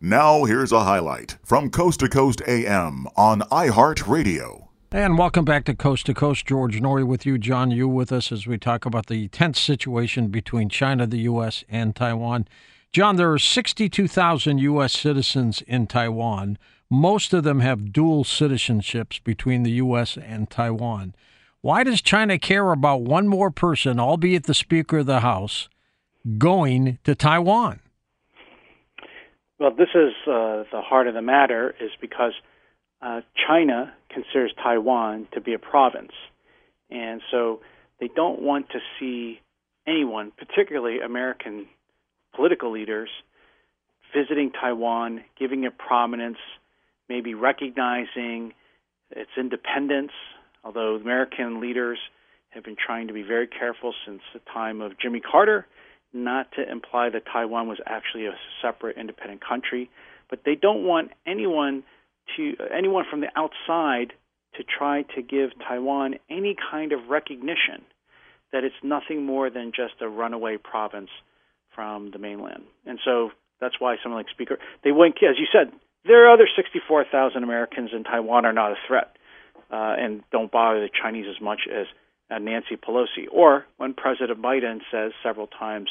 Now, here's a highlight from Coast to Coast AM on iHeartRadio. And welcome back to Coast to Coast. George Noory with you, John Yoo with us as we talk about the tense situation between China, the U.S., and Taiwan. John, there are 62,000 U.S. citizens in Taiwan. Most of them have dual citizenships between the U.S. and Taiwan. Why does China care about one more person, albeit the Speaker of the House, going to Taiwan? Well, this is uh, the heart of the matter, is because uh, China considers Taiwan to be a province. And so they don't want to see anyone, particularly American political leaders, visiting Taiwan, giving it prominence, maybe recognizing its independence, although American leaders have been trying to be very careful since the time of Jimmy Carter not to imply that Taiwan was actually a separate independent country, but they don't want anyone to anyone from the outside to try to give Taiwan any kind of recognition that it's nothing more than just a runaway province from the mainland. And so that's why someone like Speaker they went as you said there are other 64,000 Americans in Taiwan are not a threat uh, and don't bother the Chinese as much as Nancy Pelosi. Or when President Biden says several times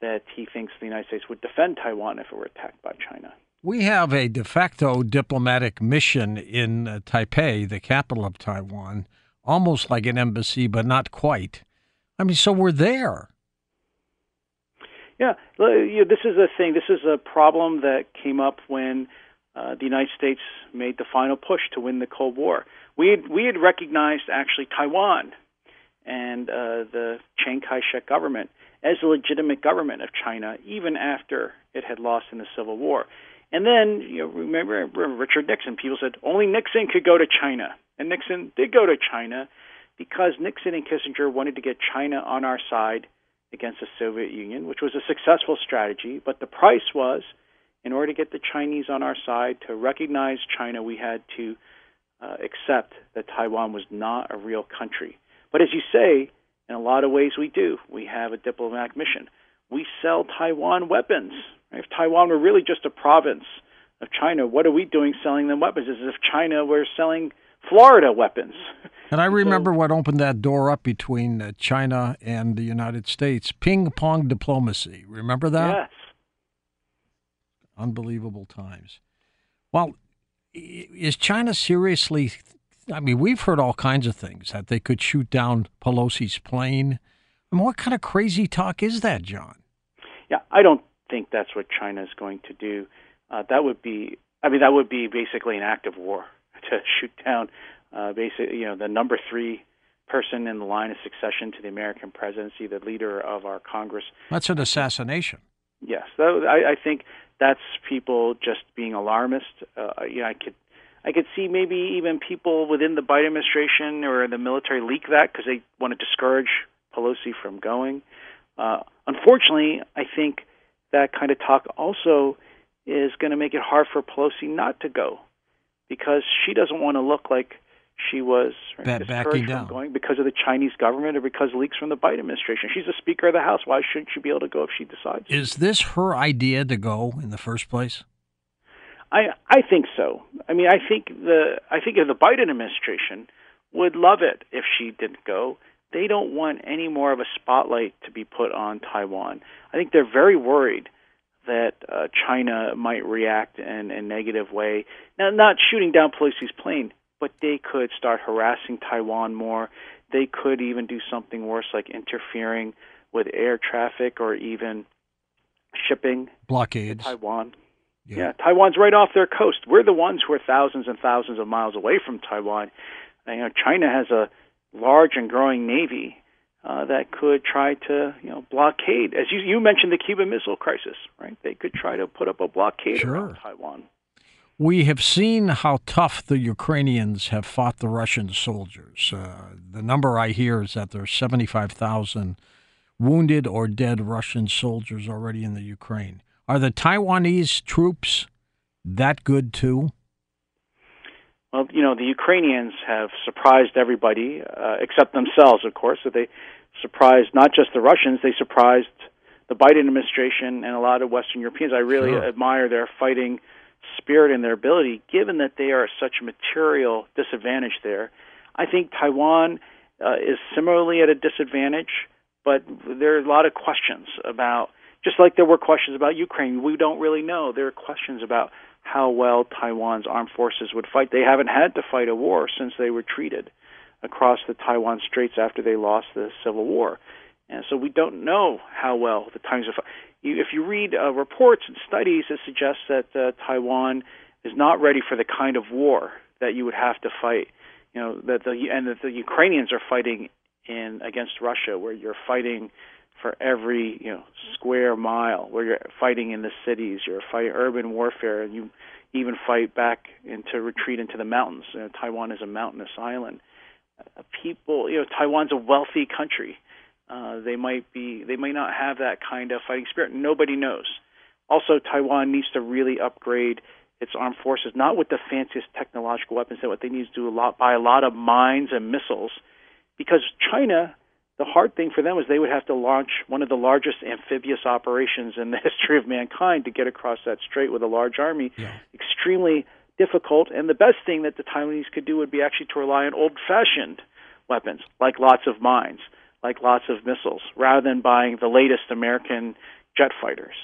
that he thinks the United States would defend Taiwan if it were attacked by China. We have a de facto diplomatic mission in uh, Taipei, the capital of Taiwan, almost like an embassy, but not quite. I mean, so we're there. Yeah, this is a thing. This is a problem that came up when uh, the United States made the final push to win the Cold War. We had, we had recognized actually Taiwan and uh, the Chiang Kai-shek government as a legitimate government of China, even after it had lost in the Civil War. And then, you know, remember, Richard Nixon. People said only Nixon could go to China, and Nixon did go to China because Nixon and Kissinger wanted to get China on our side against the Soviet Union, which was a successful strategy. But the price was, in order to get the Chinese on our side, to recognize China, we had to uh, accept that Taiwan was not a real country. But as you say, in a lot of ways we do. We have a diplomatic mission. We sell Taiwan weapons. If Taiwan were really just a province of China, what are we doing selling them weapons? As if China were selling Florida weapons. And I remember so, what opened that door up between uh, China and the United States ping pong diplomacy. Remember that? Yes. Unbelievable times. Well, is China seriously I mean, we've heard all kinds of things that they could shoot down Pelosi's plane. I mean, what kind of crazy talk is that, John? Yeah, I don't think that's what China is going to do. Uh, that would be, I mean, that would be basically an act of war to shoot down, uh, basically, you know, the number three person in the line of succession to the American presidency, the leader of our Congress. That's an assassination. Yes, that, I, I think that's people just being alarmist. Uh, you know, I could I could see maybe even people within the Biden administration or the military leak that because they want to discourage Pelosi from going. Uh, unfortunately, I think that kind of talk also is going to make it hard for Pelosi not to go because she doesn't want to look like she was ba- backing down going because of the Chinese government or because leaks from the Biden administration. She's the Speaker of the House. Why shouldn't she be able to go if she decides? Is this her idea to go in the first place? I I think so. I mean, I think the I think the Biden administration would love it if she didn't go. They don't want any more of a spotlight to be put on Taiwan. I think they're very worried that uh, China might react in a negative way. Now, not shooting down Pelosi's plane, but they could start harassing Taiwan more. They could even do something worse, like interfering with air traffic or even shipping blockades. Taiwan. Yeah. yeah, Taiwan's right off their coast. We're the ones who are thousands and thousands of miles away from Taiwan. And, you know, China has a large and growing navy uh, that could try to, you know, blockade. As you you mentioned, the Cuban Missile Crisis, right? They could try to put up a blockade sure. around Taiwan. We have seen how tough the Ukrainians have fought the Russian soldiers. Uh, the number I hear is that there's 75,000 wounded or dead Russian soldiers already in the Ukraine. Are the Taiwanese troops that good too? Well, you know, the Ukrainians have surprised everybody, uh, except themselves, of course. So they surprised not just the Russians, they surprised the Biden administration and a lot of Western Europeans. I really sure. admire their fighting spirit and their ability, given that they are such a material disadvantage there. I think Taiwan uh, is similarly at a disadvantage, but there are a lot of questions about, just like there were questions about Ukraine, we don't really know. There are questions about how well Taiwan's armed forces would fight. They haven't had to fight a war since they were treated across the Taiwan Straits after they lost the Civil War. And so we don't know how well the will fight if you read uh, reports and studies, it suggests that uh, Taiwan is not ready for the kind of war that you would have to fight. You know that the and that the Ukrainians are fighting in against Russia, where you're fighting for every you know square mile, where you're fighting in the cities, you're fighting urban warfare, and you even fight back into retreat into the mountains. You know, Taiwan is a mountainous island. Uh, people, you know, Taiwan's a wealthy country uh, they might be they might not have that kind of fighting spirit. Nobody knows. Also, Taiwan needs to really upgrade its armed forces, not with the fanciest technological weapons, but what they need to do a lot buy a lot of mines and missiles, because China. The hard thing for them is they would have to launch one of the largest amphibious operations in the history of mankind to get across that strait with a large army. Yeah. Extremely difficult. And the best thing that the Taiwanese could do would be actually to rely on old fashioned weapons, like lots of mines like lots of missiles, rather than buying the latest American jet fighters.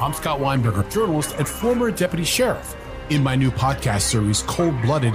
I'm Scott Weinberger, journalist and former deputy sheriff. In my new podcast series, Cold Blooded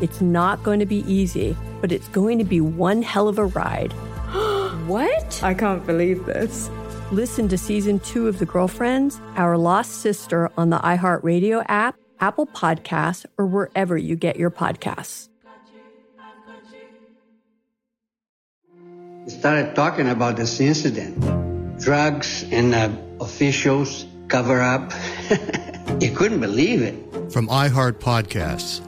It's not going to be easy, but it's going to be one hell of a ride. what? I can't believe this. Listen to season two of The Girlfriends, Our Lost Sister on the iHeartRadio app, Apple Podcasts, or wherever you get your podcasts. We started talking about this incident drugs and uh, officials cover up. you couldn't believe it. From iHeart Podcasts.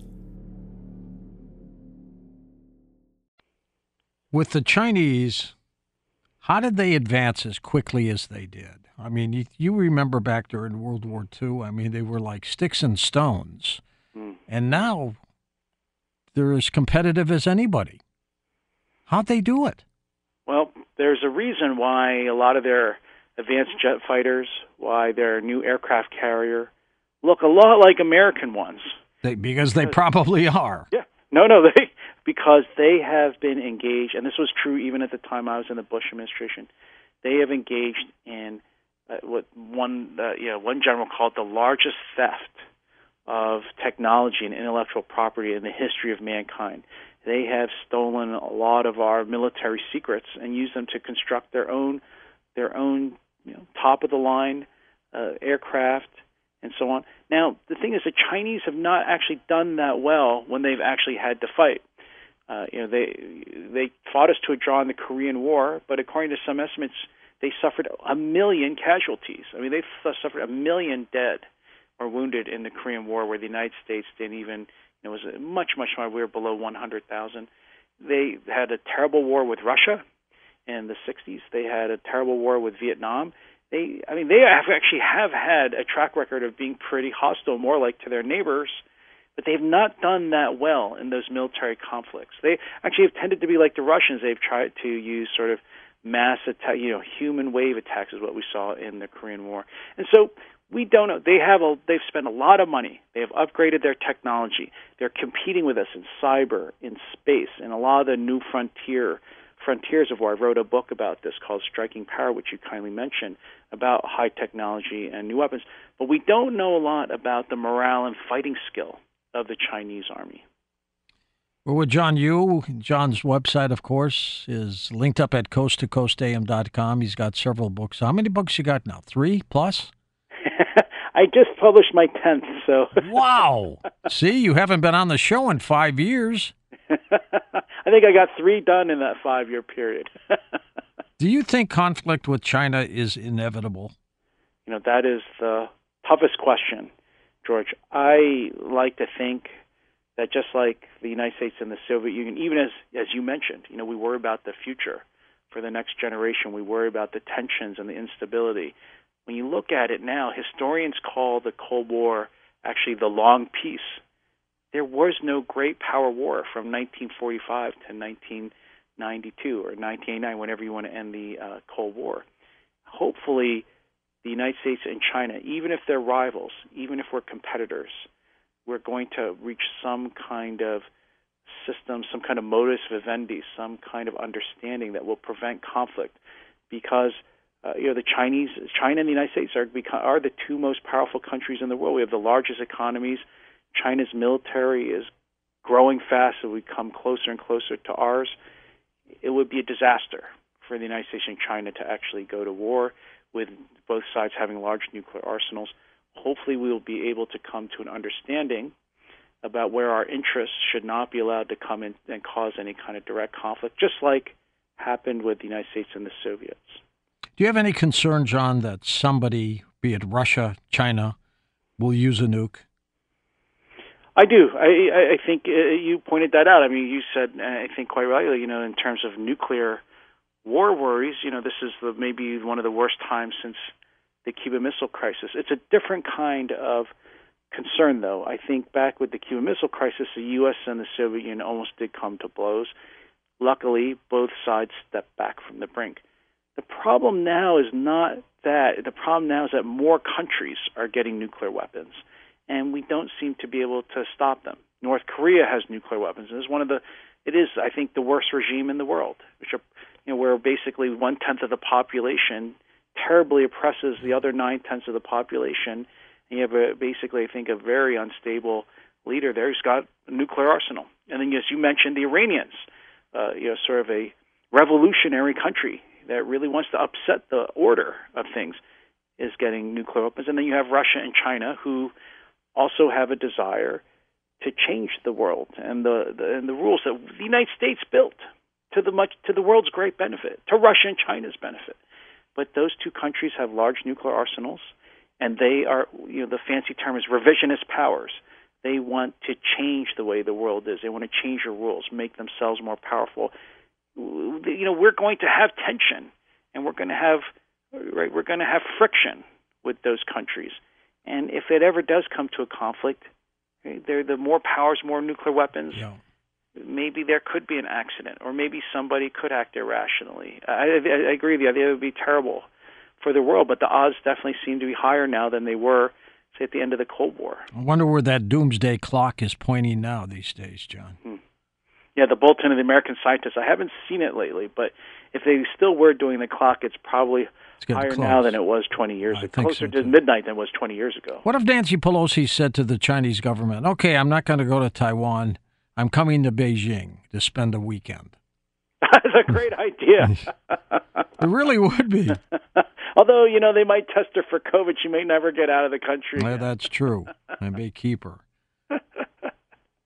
With the Chinese, how did they advance as quickly as they did? I mean, you, you remember back during World War II, I mean, they were like sticks and stones. Mm. And now they're as competitive as anybody. How'd they do it? Well, there's a reason why a lot of their advanced jet fighters, why their new aircraft carrier look a lot like American ones. They, because they probably are. Yeah. No, no, they because they have been engaged, and this was true even at the time I was in the Bush administration. They have engaged in uh, what one, uh, you know, one general called the largest theft of technology and intellectual property in the history of mankind. They have stolen a lot of our military secrets and used them to construct their own, their own, you know, top of the line uh, aircraft and so on. Now, the thing is, the Chinese have not actually done that well when they've actually had to fight. Uh, you know, they they fought us to a draw in the Korean War, but according to some estimates, they suffered a million casualties. I mean, they suffered a million dead or wounded in the Korean War, where the United States didn't even. Know, was much much more. We were below 100,000. They had a terrible war with Russia in the 60s. They had a terrible war with Vietnam. They, I mean, they have actually have had a track record of being pretty hostile, more like to their neighbors but they've not done that well in those military conflicts. They actually have tended to be like the Russians. They've tried to use sort of mass attack, you know, human wave attacks is what we saw in the Korean War. And so we don't know. They have a, they've spent a lot of money. They have upgraded their technology. They're competing with us in cyber, in space, in a lot of the new frontier frontiers of war. I wrote a book about this called Striking Power, which you kindly mentioned, about high technology and new weapons. But we don't know a lot about the morale and fighting skill of the Chinese army. We're with John Yoo. John's website, of course, is linked up at coasttocoastam.com. He's got several books. How many books you got now? Three plus? I just published my tenth, so. wow! See, you haven't been on the show in five years. I think I got three done in that five-year period. Do you think conflict with China is inevitable? You know, that is the toughest question. George. I like to think that just like the United States and the Soviet Union, even as as you mentioned, you know, we worry about the future for the next generation. We worry about the tensions and the instability. When you look at it now, historians call the Cold War actually the long peace. There was no great power war from 1945 to 1992 or 1989, whenever you want to end the uh, Cold War. Hopefully, the United States and China, even if they're rivals, even if we're competitors, we're going to reach some kind of system, some kind of modus vivendi, some kind of understanding that will prevent conflict, because uh, you know the Chinese, China and the United States are are the two most powerful countries in the world. We have the largest economies. China's military is growing fast, so we come closer and closer to ours. It would be a disaster for the United States and China to actually go to war with both sides having large nuclear arsenals. Hopefully, we will be able to come to an understanding about where our interests should not be allowed to come in and cause any kind of direct conflict, just like happened with the United States and the Soviets. Do you have any concern, John, that somebody, be it Russia, China, will use a nuke? I do. I, I think uh, you pointed that out. I mean, you said, I think quite rightly, you know, in terms of nuclear war worries, you know, this is the, maybe one of the worst times since the Cuban Missile Crisis. It's a different kind of concern, though. I think back with the Cuban Missile Crisis, the U.S. and the Soviet Union almost did come to blows. Luckily, both sides stepped back from the brink. The problem now is not that. The problem now is that more countries are getting nuclear weapons, and we don't seem to be able to stop them. North Korea has nuclear weapons, and is one of the. It is, I think, the worst regime in the world, which are, you know, where basically one tenth of the population terribly oppresses the other nine tenths of the population, and you have a, basically, I think, a very unstable leader there who's got a nuclear arsenal. And then, as you mentioned, the Iranians, uh, you know, sort of a revolutionary country that really wants to upset the order of things is getting nuclear weapons. And then you have Russia and China who also have a desire to change the world and the, the and the rules that the United States built to the much to the world's great benefit, to Russia and China's benefit. But those two countries have large nuclear arsenals, and they are you know the fancy term is revisionist powers. They want to change the way the world is. They want to change the rules, make themselves more powerful. You know, we're going to have tension, and we're going to have right. We're going to have friction with those countries, and if it ever does come to a conflict, there the more powers, more nuclear weapons. Yeah maybe there could be an accident, or maybe somebody could act irrationally. I, I, I agree with you. I think it would be terrible for the world, but the odds definitely seem to be higher now than they were, say, at the end of the Cold War. I wonder where that doomsday clock is pointing now these days, John. Hmm. Yeah, the Bulletin of the American Scientists. I haven't seen it lately, but if they still were doing the clock, it's probably it's higher close. now than it was 20 years I ago. think Closer so, to midnight than it was 20 years ago. What if Nancy Pelosi said to the Chinese government, okay, I'm not going to go to Taiwan. I'm coming to Beijing to spend a weekend. That's a great idea. it really would be. Although, you know, they might test her for COVID. She may never get out of the country. Well, that's true. I may keep her.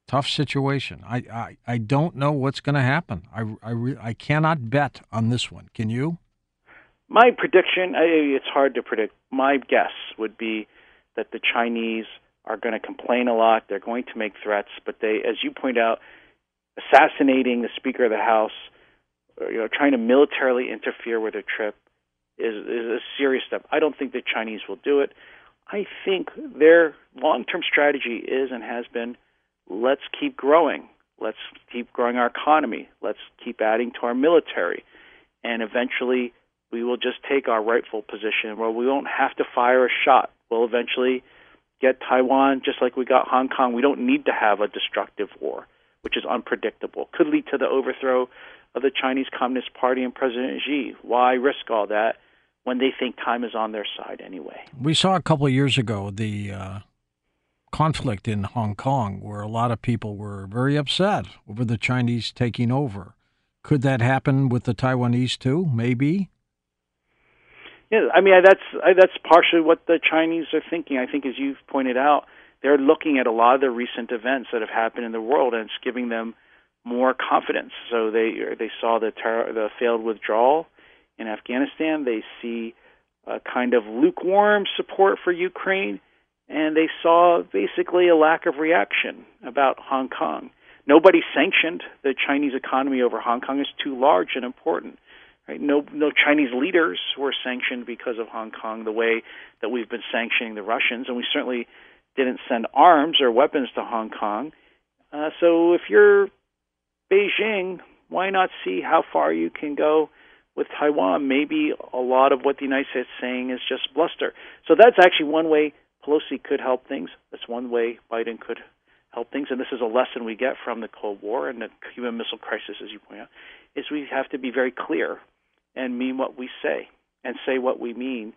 Tough situation. I, I, I don't know what's going to happen. I, I, re- I cannot bet on this one. Can you? My prediction, it's hard to predict. My guess would be that the Chinese are going to complain a lot. They're going to make threats, but they, as you point out, assassinating the Speaker of the House, or, you know, trying to militarily interfere with a trip is, is a serious step. I don't think the Chinese will do it. I think their long-term strategy is and has been, let's keep growing. Let's keep growing our economy. Let's keep adding to our military, and eventually we will just take our rightful position where we won't have to fire a shot. We'll eventually get Taiwan just like we got Hong Kong. We don't need to have a destructive war, which is unpredictable. Could lead to the overthrow of the Chinese Communist Party and President Xi. Why risk all that when they think time is on their side anyway? We saw a couple of years ago the uh, conflict in Hong Kong where a lot of people were very upset over the Chinese taking over. Could that happen with the Taiwanese too? Maybe. Yeah, I mean that's that's partially what the Chinese are thinking. I think, as you've pointed out, they're looking at a lot of the recent events that have happened in the world, and it's giving them more confidence. So they they saw the ter- the failed withdrawal in Afghanistan. They see a kind of lukewarm support for Ukraine, and they saw basically a lack of reaction about Hong Kong. Nobody sanctioned the Chinese economy over Hong Kong. It's too large and important. Right? No, no Chinese leaders were sanctioned because of Hong Kong the way that we've been sanctioning the Russians, and we certainly didn't send arms or weapons to Hong Kong. Uh, so if you're Beijing, why not see how far you can go with Taiwan? Maybe a lot of what the United States is saying is just bluster. So that's actually one way Pelosi could help things. That's one way Biden could help things. And this is a lesson we get from the Cold War and the Cuban Missile Crisis, as you point out, is we have to be very clear and mean what we say and say what we mean,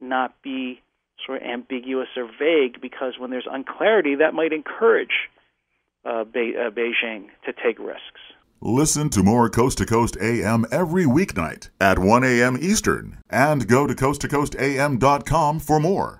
not be sort of ambiguous or vague because when there's unclarity, that might encourage uh, Be- uh, Beijing to take risks. Listen to more Coast to Coast AM every weeknight at 1 a.m. Eastern and go to coasttocoastam.com for more.